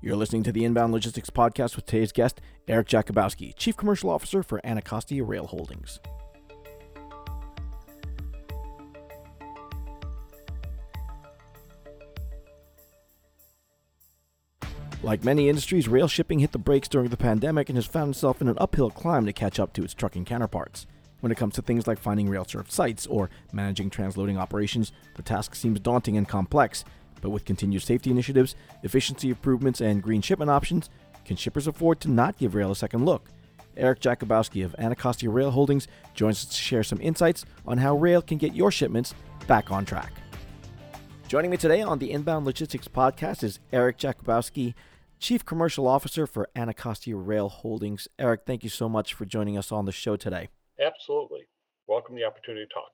You're listening to the Inbound Logistics Podcast with today's guest, Eric Jakubowski, Chief Commercial Officer for Anacostia Rail Holdings. Like many industries, rail shipping hit the brakes during the pandemic and has found itself in an uphill climb to catch up to its trucking counterparts. When it comes to things like finding rail served sites or managing transloading operations, the task seems daunting and complex. But with continued safety initiatives, efficiency improvements, and green shipment options, can shippers afford to not give rail a second look? Eric Jakubowski of Anacostia Rail Holdings joins us to share some insights on how rail can get your shipments back on track. Joining me today on the Inbound Logistics Podcast is Eric Jakubowski, Chief Commercial Officer for Anacostia Rail Holdings. Eric, thank you so much for joining us on the show today. Absolutely. Welcome the opportunity to talk.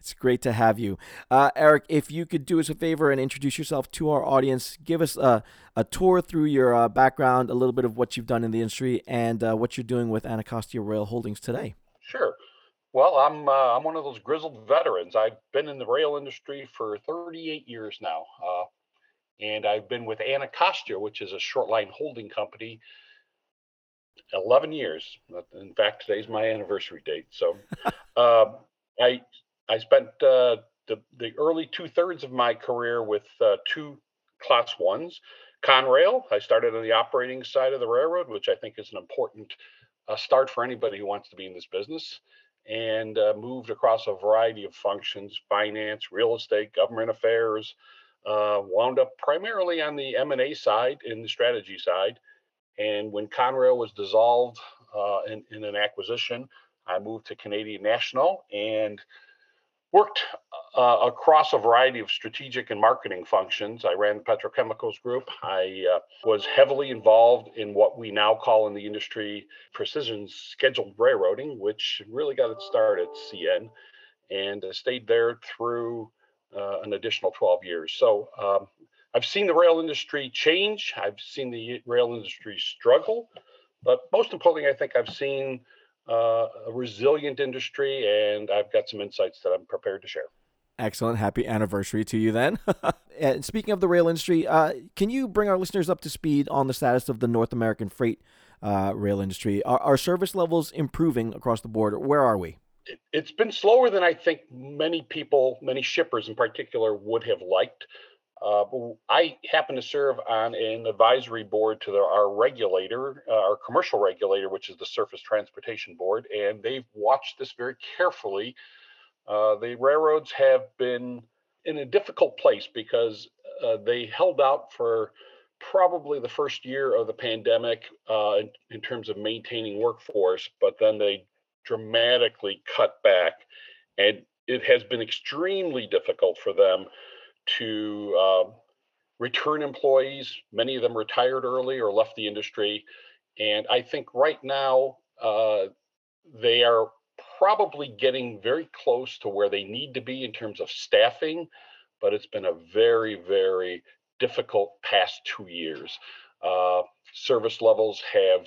It's great to have you. Uh, Eric, if you could do us a favor and introduce yourself to our audience, give us a, a tour through your uh, background, a little bit of what you've done in the industry, and uh, what you're doing with Anacostia Rail Holdings today. Sure. Well, I'm uh, I'm one of those grizzled veterans. I've been in the rail industry for 38 years now, uh, and I've been with Anacostia, which is a short line holding company, 11 years. In fact, today's my anniversary date. So, um, I I spent uh, the the early two thirds of my career with uh, two class ones. Conrail, I started on the operating side of the railroad, which I think is an important uh, start for anybody who wants to be in this business, and uh, moved across a variety of functions: finance, real estate, government affairs. Uh, wound up primarily on the M and A side, in the strategy side, and when Conrail was dissolved uh, in, in an acquisition, I moved to Canadian National and worked uh, across a variety of strategic and marketing functions. I ran the petrochemicals group. I uh, was heavily involved in what we now call in the industry precision scheduled railroading, which really got its start at CN and stayed there through uh, an additional 12 years. So um, I've seen the rail industry change, I've seen the rail industry struggle, but most importantly, I think I've seen uh, a resilient industry, and I've got some insights that I'm prepared to share. Excellent. Happy anniversary to you then. and speaking of the rail industry, uh, can you bring our listeners up to speed on the status of the North American freight uh, rail industry? Are, are, service levels improving across the board? Where are we? It, it's been slower than I think many people, many shippers in particular, would have liked. Uh, I happen to serve on an advisory board to the, our regulator, uh, our commercial regulator, which is the Surface Transportation Board, and they've watched this very carefully. Uh, the railroads have been in a difficult place because uh, they held out for probably the first year of the pandemic uh, in, in terms of maintaining workforce, but then they dramatically cut back, and it has been extremely difficult for them to uh, return employees. Many of them retired early or left the industry. And I think right now uh, they are probably getting very close to where they need to be in terms of staffing, but it's been a very, very difficult past two years. Uh, service levels have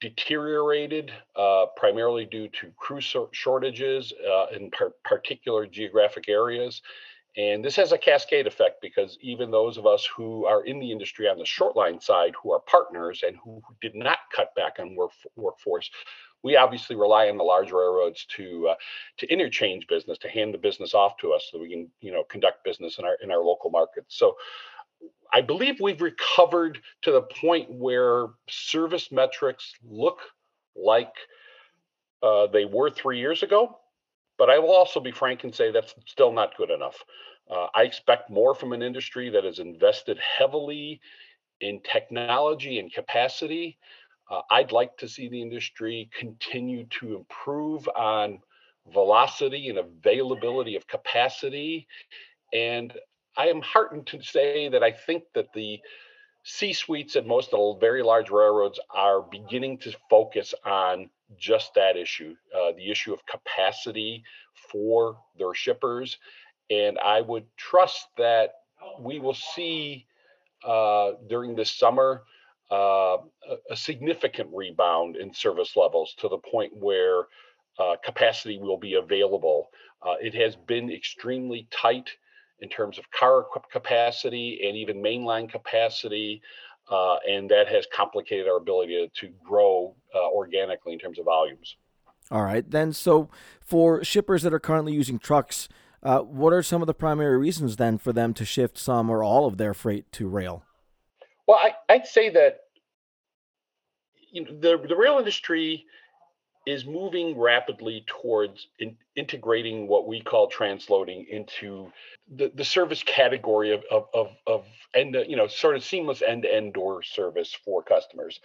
deteriorated uh, primarily due to crew shortages uh, in par- particular geographic areas and this has a cascade effect because even those of us who are in the industry on the short line side, who are partners and who did not cut back on work, workforce, we obviously rely on the large railroads to uh, to interchange business, to hand the business off to us, so we can you know conduct business in our in our local markets. So. I believe we've recovered to the point where service metrics look like uh, they were three years ago but I will also be frank and say that's still not good enough. Uh, I expect more from an industry that has invested heavily in technology and capacity. Uh, I'd like to see the industry continue to improve on velocity and availability of capacity. And I am heartened to say that I think that the C suites at most of the very large railroads are beginning to focus on just that issue uh, the issue of capacity for their shippers. And I would trust that we will see uh, during this summer uh, a, significant rebound in service levels to the point where uh, capacity will be available. Uh, it has been extremely tight in terms of car capacity and even mainline capacity. uh, and that has complicated our ability to, to grow uh, organically in terms of volumes. All right, then. So, for shippers that are currently using trucks, uh, what are some of the primary reasons then for them to shift some or all of their freight to rail? Well, I, would say that you know, the the rail industry is moving rapidly towards in, integrating what we call transloading into the, the service category of, of, of, of end, you know, sort of seamless end-to-end door service for customers.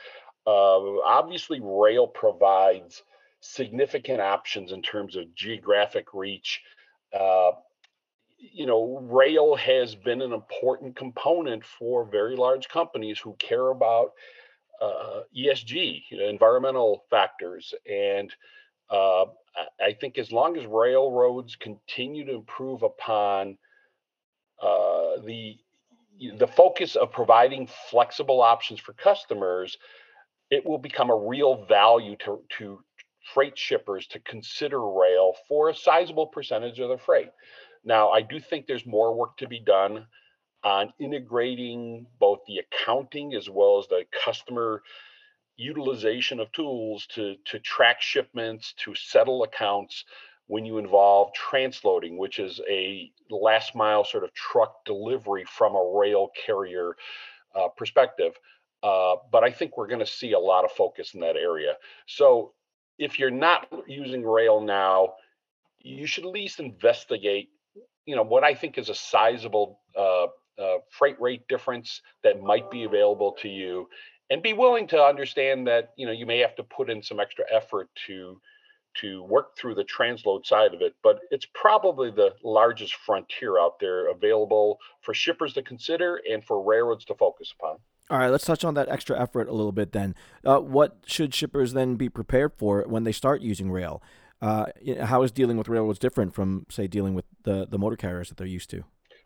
Uh, obviously, rail provides significant options in terms of geographic reach. Uh, you know, rail has been an important component for very large companies who care about uh, ESG, you know, environmental factors. And uh, I think as long as railroads continue to improve upon uh, the the focus of providing flexible options for customers, it will become a real value to, to freight shippers to consider rail for a sizable percentage of their freight. Now, I do think there's more work to be done on integrating both the accounting as well as the customer utilization of tools to, to track shipments, to settle accounts when you involve transloading, which is a last mile sort of truck delivery from a rail carrier uh, perspective. Uh, but I think we're going to see a lot of focus in that area. So if you're not using rail now, you should at least investigate, you know, what I think is a sizable uh, uh, freight rate difference that might be available to you, and be willing to understand that you know you may have to put in some extra effort to to work through the transload side of it. But it's probably the largest frontier out there available for shippers to consider and for railroads to focus upon. All right, let's touch on that extra effort a little bit then. Uh, what should shippers then be prepared for when they start using rail? Uh, how is dealing with railroads different from, say, dealing with the, the motor carriers that they're used to?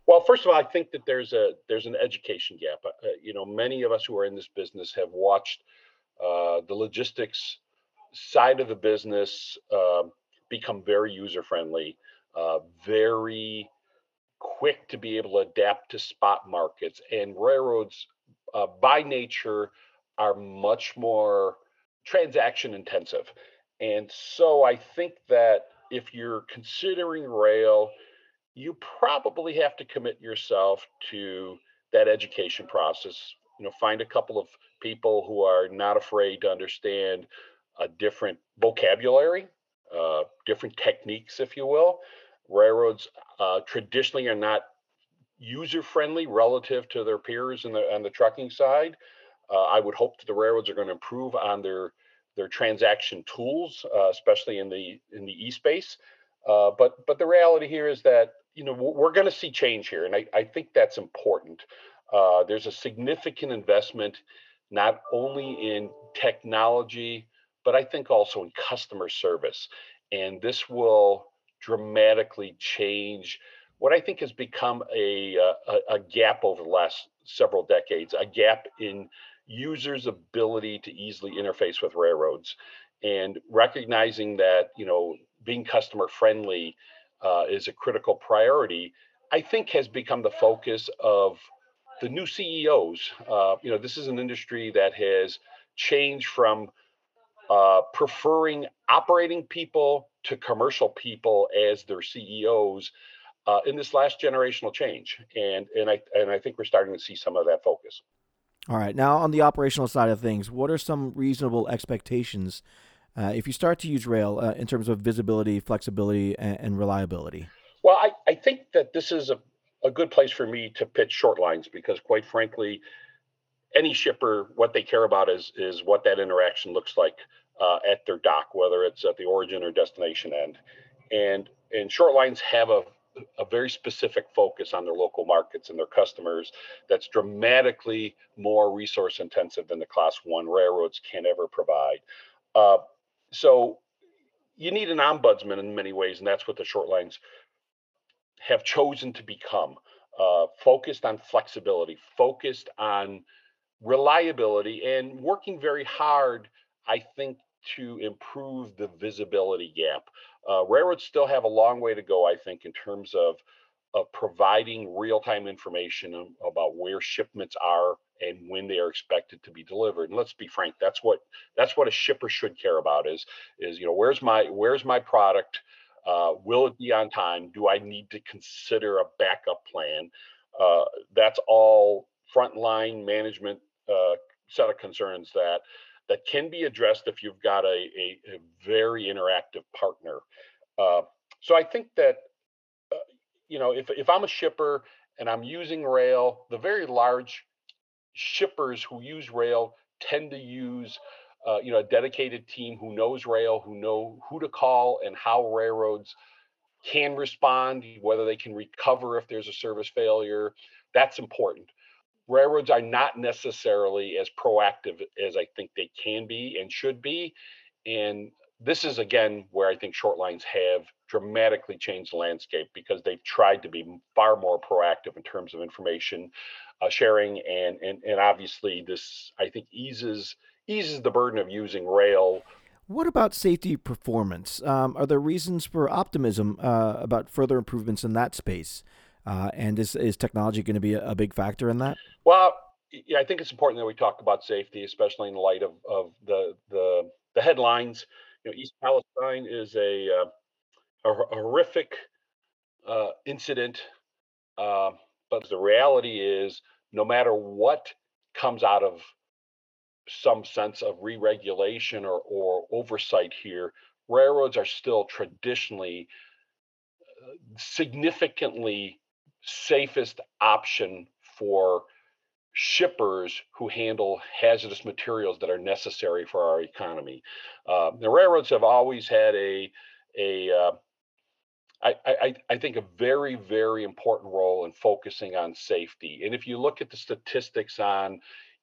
Well, first of all, I think that there's a there's an education gap. Uh, uh you know, many of us who are in this business have watched uh, the logistics side of the business uh, become very user friendly, uh, very quick to be able to adapt to spot markets, and railroads uh, by nature are much more transaction intensive. And so I think that if you're considering rail, you probably have to commit yourself to that education process. You know, find a couple of people who are not afraid to understand a different vocabulary, uh, different techniques, if you will. Railroads uh, traditionally are not user friendly relative to their peers in the on the trucking side. Uh, I would hope that the railroads are going to improve on their their transaction tools, uh, especially in the in the e space. Uh, but but the reality here is that you know we're going to see change here, and I, I think that's important. Uh, there's a significant investment not only in technology, but I think also in customer service, and this will dramatically change what I think has become a, uh, a, a gap over the last several decades, a gap in users' ability to easily interface with railroads, and recognizing that you know being customer friendly uh, is a critical priority. I think has become the focus of the new CEOs. Uh, you know, this is an industry that has changed from uh, preferring operating people to commercial people as their CEOs uh, in this last generational change, and and I and I think we're starting to see some of that focus. All right, now on the operational side of things, what are some reasonable expectations if you start to use rail uh, in terms of visibility, flexibility, and, and reliability? Well, I, I think that this is a, a good place for me to pitch short lines because, quite frankly, any shipper, what they care about is is what that interaction looks like uh, at their dock, whether it's at the origin or destination end. And and short lines have a a very specific focus on their local markets and their customers that's dramatically more resource intensive than the class one railroads can ever provide. Uh, so you need an ombudsman in many ways, and that's what the short lines have chosen to become uh, focused on flexibility, focused on reliability, and working very hard, I think, to improve the visibility gap. Uh, railroads still have a long way to go, I think, in terms of of providing real-time information about where shipments are and when they are expected to be delivered. And let's be frank, that's what that's what a shipper should care about is is you know where's my where's my product? Uh, will it be on time? Do I need to consider a backup plan? Uh, that's all frontline management uh, set of concerns that that can be addressed if you've got a, a, a very interactive partner. Uh, so I think that you know if if I'm a shipper and I'm using rail, the very large shippers who use rail tend to use uh, you know a dedicated team who knows rail, who know who to call and how railroads can respond, whether they can recover if there's a service failure. That's important railroads are not necessarily as proactive as I think they can be and should be. And this is again where I think short lines have dramatically changed the landscape because they've tried to be far more proactive in terms of information uh, sharing and, and and obviously this I think eases eases the burden of using rail. What about safety performance? Um, are there reasons for optimism uh, about further improvements in that space? Uh, and is, is technology going to be a, a, big factor in that? Well, yeah, I think it's important that we talk about safety, especially in light of, of the, the, the headlines. Know, East Palestine is a, uh, a, a horrific uh, incident, uh, but the reality is, no matter what comes out of some sense of re-regulation or, or oversight here, railroads are still traditionally uh, significantly safest option for shippers who handle hazardous materials that are necessary for our economy. Uh, the railroads have always had a a uh, I, I, I think a very, very important role in focusing on safety. And if you look at the statistics on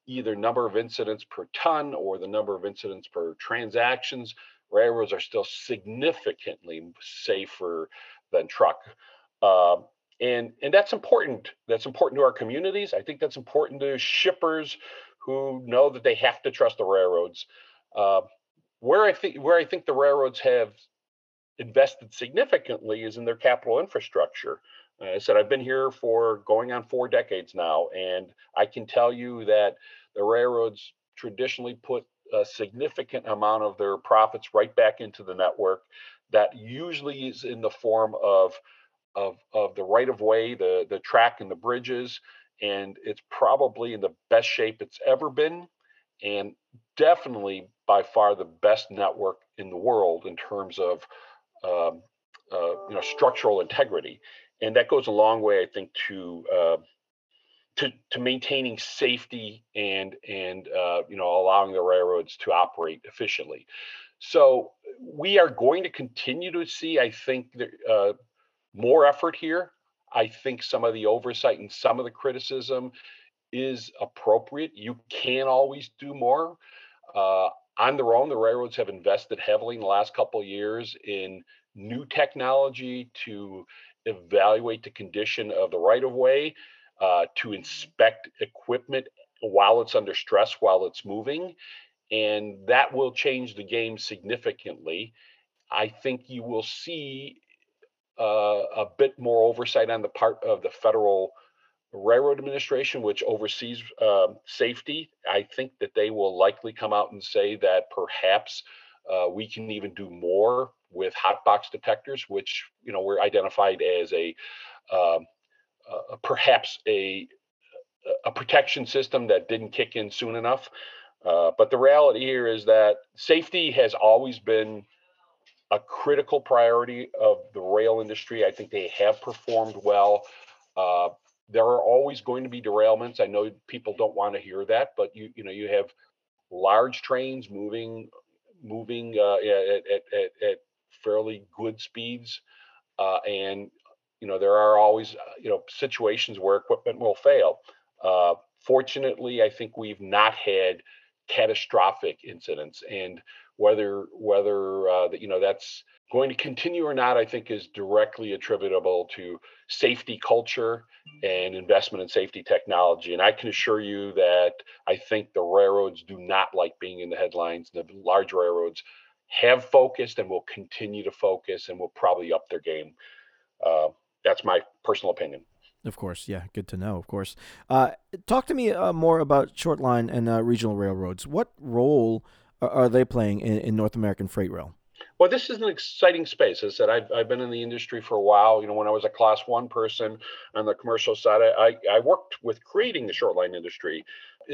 either number of incidents per ton or the number of incidents per transactions, railroads are still significantly safer than truck. Uh, and and that's important. That's important to our communities. I think that's important to shippers who know that they have to trust the railroads. Uh, where i think where i think the railroads have invested significantly is in their capital infrastructure. Uh, i said i've been here for going on four decades now and i can tell you that the railroads traditionally put a significant amount of their profits right back into the network that usually is in the form of of of the right of way, the the track and the bridges, and it's probably in the best shape it's ever been, and definitely by far the best network in the world in terms of um, uh, you know structural integrity, and that goes a long way, I think, to uh, to, to maintaining safety and and uh, you know allowing the railroads to operate efficiently. So we are going to continue to see, I think, uh, more effort here. I think some of the oversight and some of the criticism is appropriate. You can always do more. Uh, on their own, the railroads have invested heavily in the last couple of years in new technology to evaluate the condition of the right of way, uh, to inspect equipment while it's under stress, while it's moving. And that will change the game significantly. I think you will see a bit more oversight on the part of the federal railroad administration, which oversees uh, safety. I think that they will likely come out and say that perhaps uh, we can even do more with hot box detectors, which you know were identified as a um, perhaps a a protection system that didn't kick in soon enough. Uh, but the reality here is that safety has always been a critical priority of the rail industry. I think they have performed well. Uh, there are always going to be derailments. I know people don't want to hear that, but you you know you have large trains moving moving uh, at, at, at, fairly good speeds, uh, and you know there are always uh, you know situations where equipment will fail. Uh, fortunately, I think we've not had catastrophic incidents, and whether whether uh, that you know that's going to continue or not, I think is directly attributable to safety culture and investment in safety technology. And I can assure you that I think the railroads do not like being in the headlines. The large railroads have focused and will continue to focus and will probably up their game. Uh, that's my personal opinion. Of course, yeah, good to know. Of course, uh, talk to me uh, more about short line and uh, regional railroads. What role are they playing in, in, North American freight rail? Well, this is an exciting space. As I said, I've, I've been in the industry for a while. You know, when I was a class one person on the commercial side, I, I worked with creating the short line industry.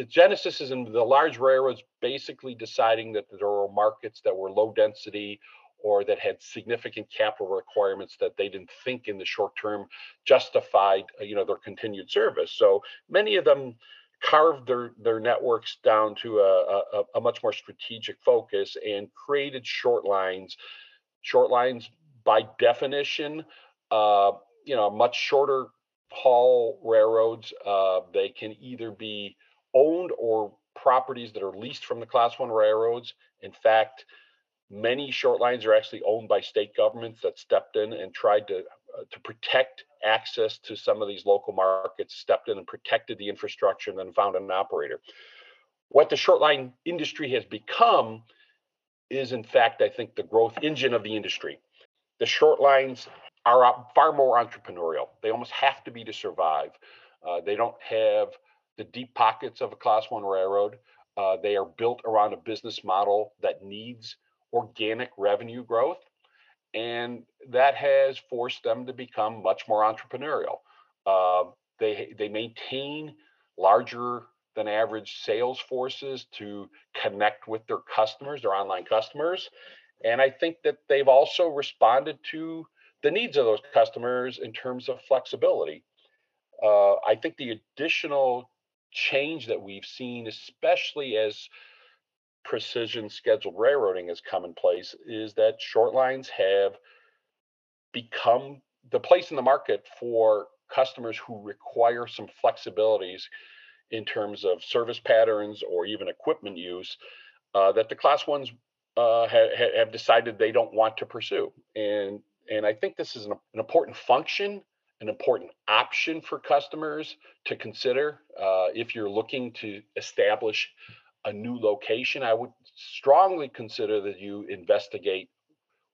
Genesis is in the large railroads basically deciding that there were markets that were low density or that had significant capital requirements that they didn't think in the short term justified you know their continued service so many of them carved their their networks down to a, a, a much more strategic focus and created short lines short lines by definition uh, you know much shorter haul railroads uh, they can either be owned or properties that are leased from the class one railroads. In fact Many short lines are actually owned by state governments that stepped in and tried to uh, to protect access to some of these local markets, stepped in and protected the infrastructure, and then found an operator. What the short line industry has become is, in fact, I think, the growth engine of the industry. The short lines are far more entrepreneurial. They almost have to be to survive. Uh, they don't have the deep pockets of a class one railroad. Uh, they are built around a business model that needs organic revenue growth. And that has forced them to become much more entrepreneurial. Uh, they, they maintain larger than average sales forces to connect with their customers, their online customers. And I think that they've also responded to the needs of those customers in terms of flexibility. Uh, I think the additional change that we've seen, especially as precision scheduled railroading has come in place is that short lines have become the place in the market for customers who require some flexibilities in terms of service patterns or even equipment use uh, that the class ones uh, ha- have decided they don't want to pursue. And and i think this is an, an important function an important option for customers to consider uh, if you're looking to establish a new location, I would strongly consider that you investigate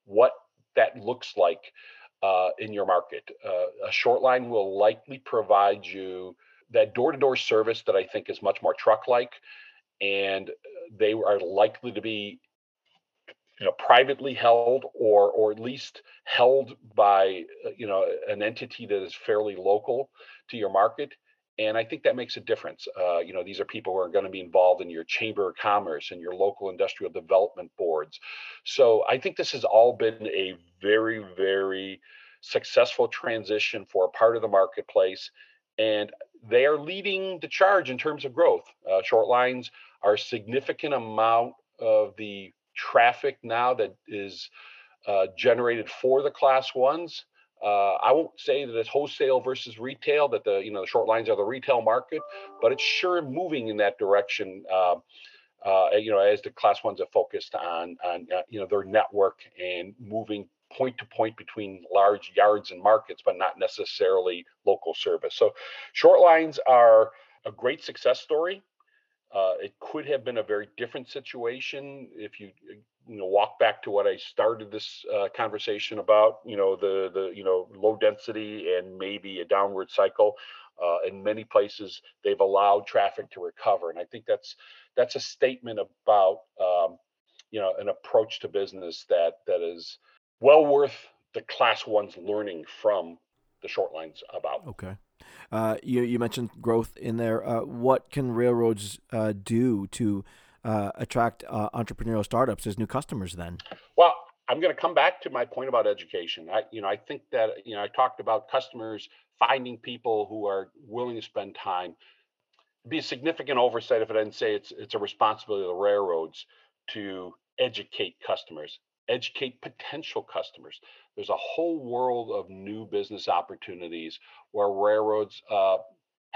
what that looks like uh, in your market. Uh, a short line will likely provide you that door to door service that I think is much more truck like, and they are likely to be you know privately held or or at least held by uh, you know an entity that is fairly local to your market and I think that makes a difference. Uh, you know, these are people who are going to be involved in your chamber of commerce and your local industrial development boards. So I think this has all been a very, very successful transition for a part of the marketplace. And they are leading the charge in terms of growth. Uh, short lines are a significant amount of the traffic now that is uh, generated for the class ones. Uh, I won't say that it's wholesale versus retail, that the you know the short lines are the retail market, but it's sure moving in that direction. Uh, uh, you know, as the class ones are focused on on uh, you know their network and moving point to point between large yards and markets, but not necessarily local service. So, short lines are a great success story. Uh, it could have been a very different situation if you you know walk back to what I started this uh, conversation about. You know the the you know low density and maybe a downward cycle. Uh, in many places, they've allowed traffic to recover, and I think that's that's a statement about um, you know an approach to business that that is well worth the class ones learning from the short lines about. Okay. Uh, you you mentioned growth in there. Uh, what can railroads uh, do to uh, attract uh, entrepreneurial startups as new customers? Then, well, I'm going to come back to my point about education. I you know I think that you know I talked about customers finding people who are willing to spend time. It'd be a significant oversight if I didn't say it's it's a responsibility of the railroads to educate customers educate potential customers. There's a whole world of new business opportunities where railroads uh,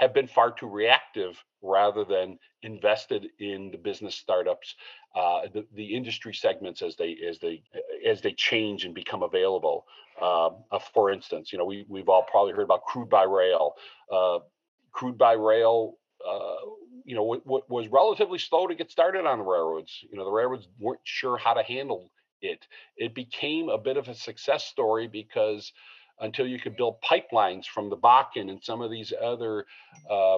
have been far too reactive rather than invested in the business startups, uh, the, the, industry segments as they as they as they change and become available. Um, uh, for instance, you know we we've all probably heard about crude by rail. Uh, crude by rail uh, you know, what, what, was relatively slow to get started on the railroads. You know, the railroads weren't sure how to handle it. It became a bit of a success story because until you could build pipelines from the Bakken and some of these other uh,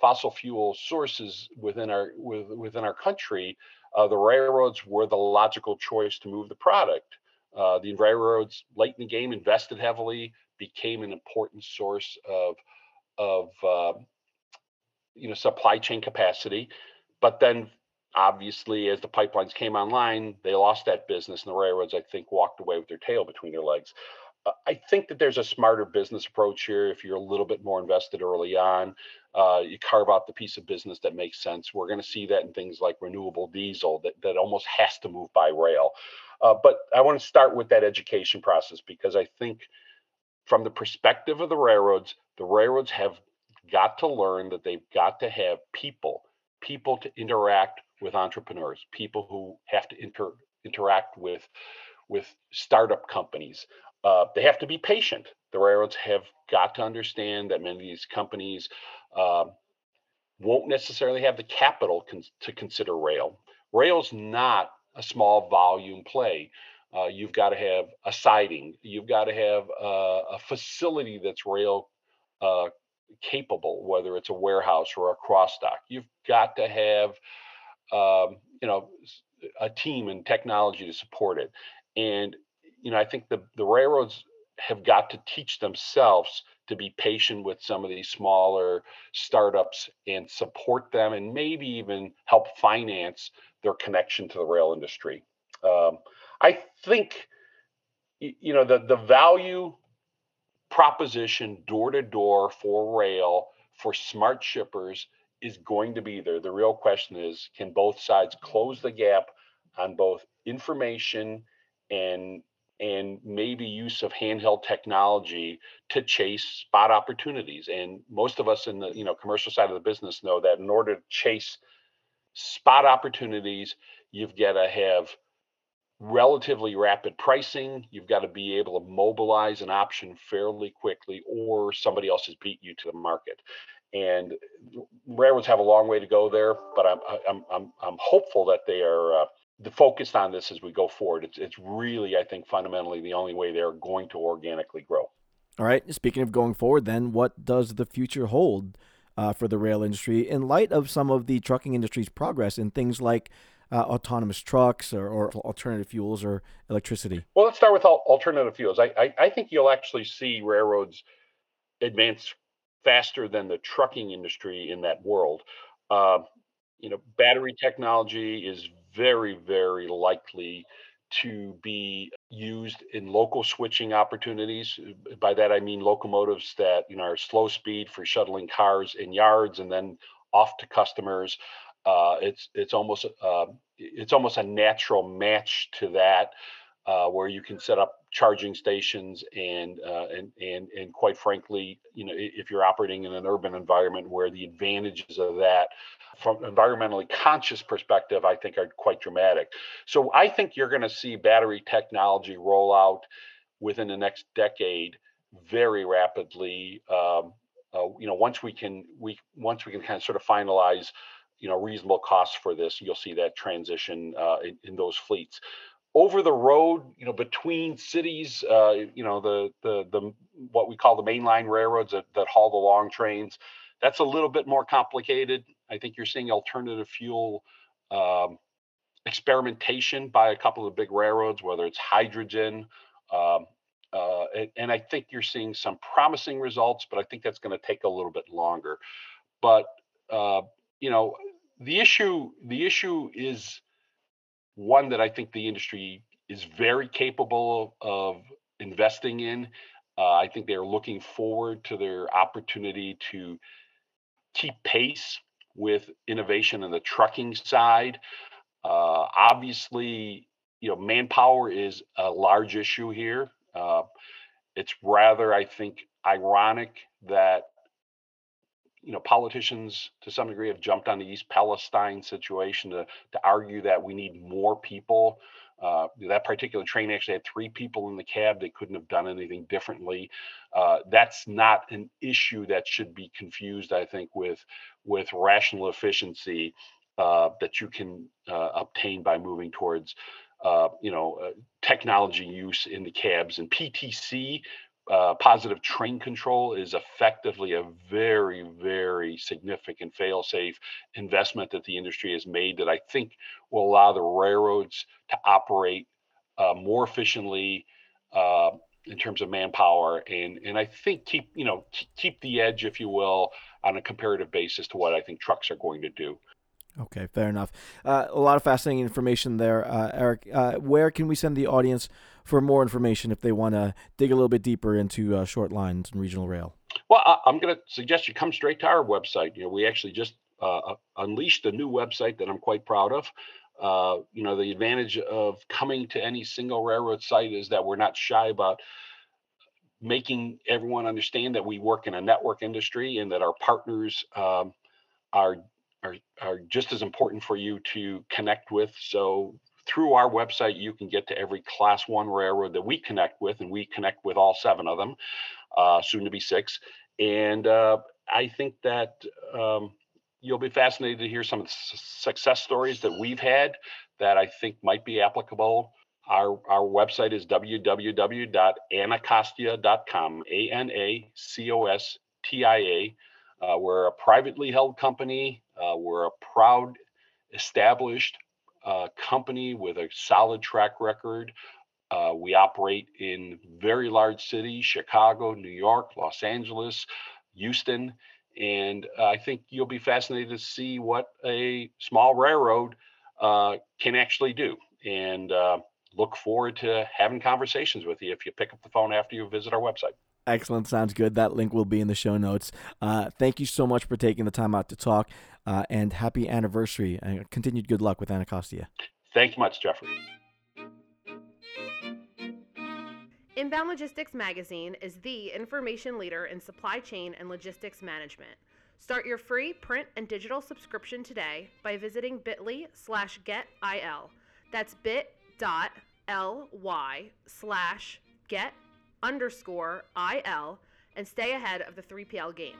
fossil fuel sources within our with, within our country, uh, the railroads were the logical choice to move the product. Uh, the railroads, late in the game, invested heavily, became an important source of of um, you know supply chain capacity. But then, obviously, as the pipelines came online, they lost that business, and the railroads, I think, walked away with their tail between their legs. I think that there's a smarter business approach here. If you're a little bit more invested early on, uh, you carve out the piece of business that makes sense. We're going to see that in things like renewable diesel that, that almost has to move by rail. Uh, but I want to start with that education process because I think, from the perspective of the railroads, the railroads have got to learn that they've got to have people, people to interact with entrepreneurs, people who have to inter, interact with with startup companies. Uh, they have to be patient. The railroads have got to understand that many of these companies uh, won't necessarily have the capital con- to consider rail. Rail's not a small volume play. Uh, you've got to have a siding. You've got to have uh, a facility that's rail uh, capable, whether it's a warehouse or a cross dock. You've got to have, um, you know, a team and technology to support it. And you know, I think the the railroads have got to teach themselves to be patient with some of these smaller startups and support them and maybe even help finance their connection to the rail industry. Um, I think you know the the value proposition door to door for rail for smart shippers is going to be there. The real question is can both sides close the gap on both information and and maybe use of handheld technology to chase spot opportunities and most of us in the you know commercial side of the business know that in order to chase spot opportunities you've got to have relatively rapid pricing you've got to be able to mobilize an option fairly quickly or somebody else has beat you to the market. And railroads have a long way to go there but i'm i'm i'm, I'm hopeful that they are uh, the focus on this as we go forward. It's it's really, I think, fundamentally the only way they're going to organically grow. All right. Speaking of going forward, then what does the future hold uh, for the rail industry in light of some of the trucking industry's progress in things like uh, autonomous trucks or, or, alternative fuels or electricity? Well, let's start with alternative fuels. I, I, I think you'll actually see railroads advance faster than the trucking industry in that world. Uh, you know, battery technology is very, very likely to be used in local switching opportunities. By that I mean locomotives that you know are slow speed for shuttling cars in yards and then off to customers. Uh, it's it's almost uh, it's almost a natural match to that, uh, where you can set up charging stations and uh, and and and quite frankly, you know, if you're operating in an urban environment where the advantages of that from environmentally conscious perspective, I think are quite dramatic. So I think you're going to see battery technology roll out within the next decade very rapidly. Um, uh, you know, once we can we once we can kind of sort of finalize, you know, reasonable costs for this, you'll see that transition uh, in, in those fleets over the road, you know, between cities, uh, you know, the the the what we call the mainline railroads that, that haul the long trains, that's a little bit more complicated. I think you're seeing alternative fuel um, experimentation by a couple of big railroads, whether it's hydrogen. Um, uh, and, and, I think you're seeing some promising results, but I think that's going to take a little bit longer. But uh, you know, the issue the issue is one that I think the industry is very capable of, investing in. Uh, I think they're looking forward to their opportunity to keep pace with innovation in the trucking side. Uh, obviously, you know, manpower is a large issue here. Uh, it's rather, I think, ironic that you know politicians to some degree have jumped on the East Palestine situation to to argue that we need more people. Uh, that particular train actually had three people in the cab. They couldn't have done anything differently. Uh, that's not an issue that should be confused, I think, with with rational efficiency uh, that you can uh, obtain by moving towards, uh, you know, uh, technology use in the cabs and PTC uh, positive train control is effectively a very, very significant fail-safe investment that the industry has made that I think will allow the railroads to operate uh, more efficiently uh, in terms of manpower, and and I think keep you know keep the edge, if you will, on a comparative basis to what I think trucks are going to do. Okay, fair enough. Uh, a lot of fascinating information there, uh, Eric. Uh, where can we send the audience for more information if they want to dig a little bit deeper into uh, short lines and regional rail? Well, I, am going to suggest you come straight to our website. You know, we actually just uh, uh, unleashed a new website that I'm quite proud of. you know, the advantage of coming to any single railroad site is that we're not shy about making everyone understand that we work in a network industry and that our partners um, are are, are just as important for you to connect with. So through our website, you can get to every class one railroad that we connect with, and we connect with all seven of them, uh, soon to be six. And uh, I think that um, you'll be fascinated to hear some of the success stories that we've had that I think might be applicable. Our, our website is www.anacostia.com, A N A C O S T I A. Uh, we're a privately held company. Uh, we're a proud, established uh, company with a solid track record. Uh, we operate in very large cities Chicago, New York, Los Angeles, Houston. And I think you'll be fascinated to see what a small railroad uh, can actually do. And uh, look forward to having conversations with you if you pick up the phone after you visit our website. Excellent. Sounds good. That link will be in the show notes. Uh, thank you so much for taking the time out to talk uh, and happy anniversary and continued good luck with Anacostia. Thanks much, Jeffrey. Inbound Logistics Magazine is the information leader in supply chain and logistics management. Start your free print and digital subscription today by visiting bit.ly slash getil. That's bit.ly slash get underscore IL and stay ahead of the 3PL game.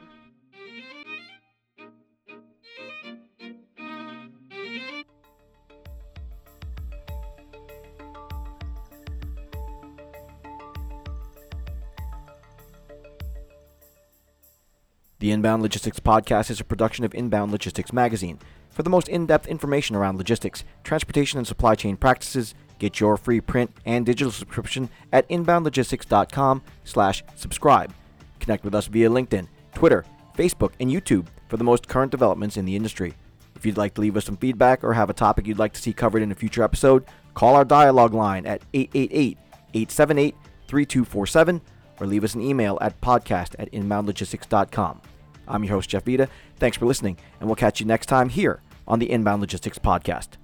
The Inbound Logistics Podcast is a production of Inbound Logistics Magazine. For the most in depth information around logistics, transportation, and supply chain practices, Get your free print and digital subscription at inboundlogistics.com slash subscribe. Connect with us via LinkedIn, Twitter, Facebook, and YouTube for the most current developments in the industry. If you'd like to leave us some feedback or have a topic you'd like to see covered in a future episode, call our dialogue line at 888-878-3247 or leave us an email at podcast at inboundlogistics.com. I'm your host, Jeff Vita. Thanks for listening, and we'll catch you next time here on the Inbound Logistics Podcast.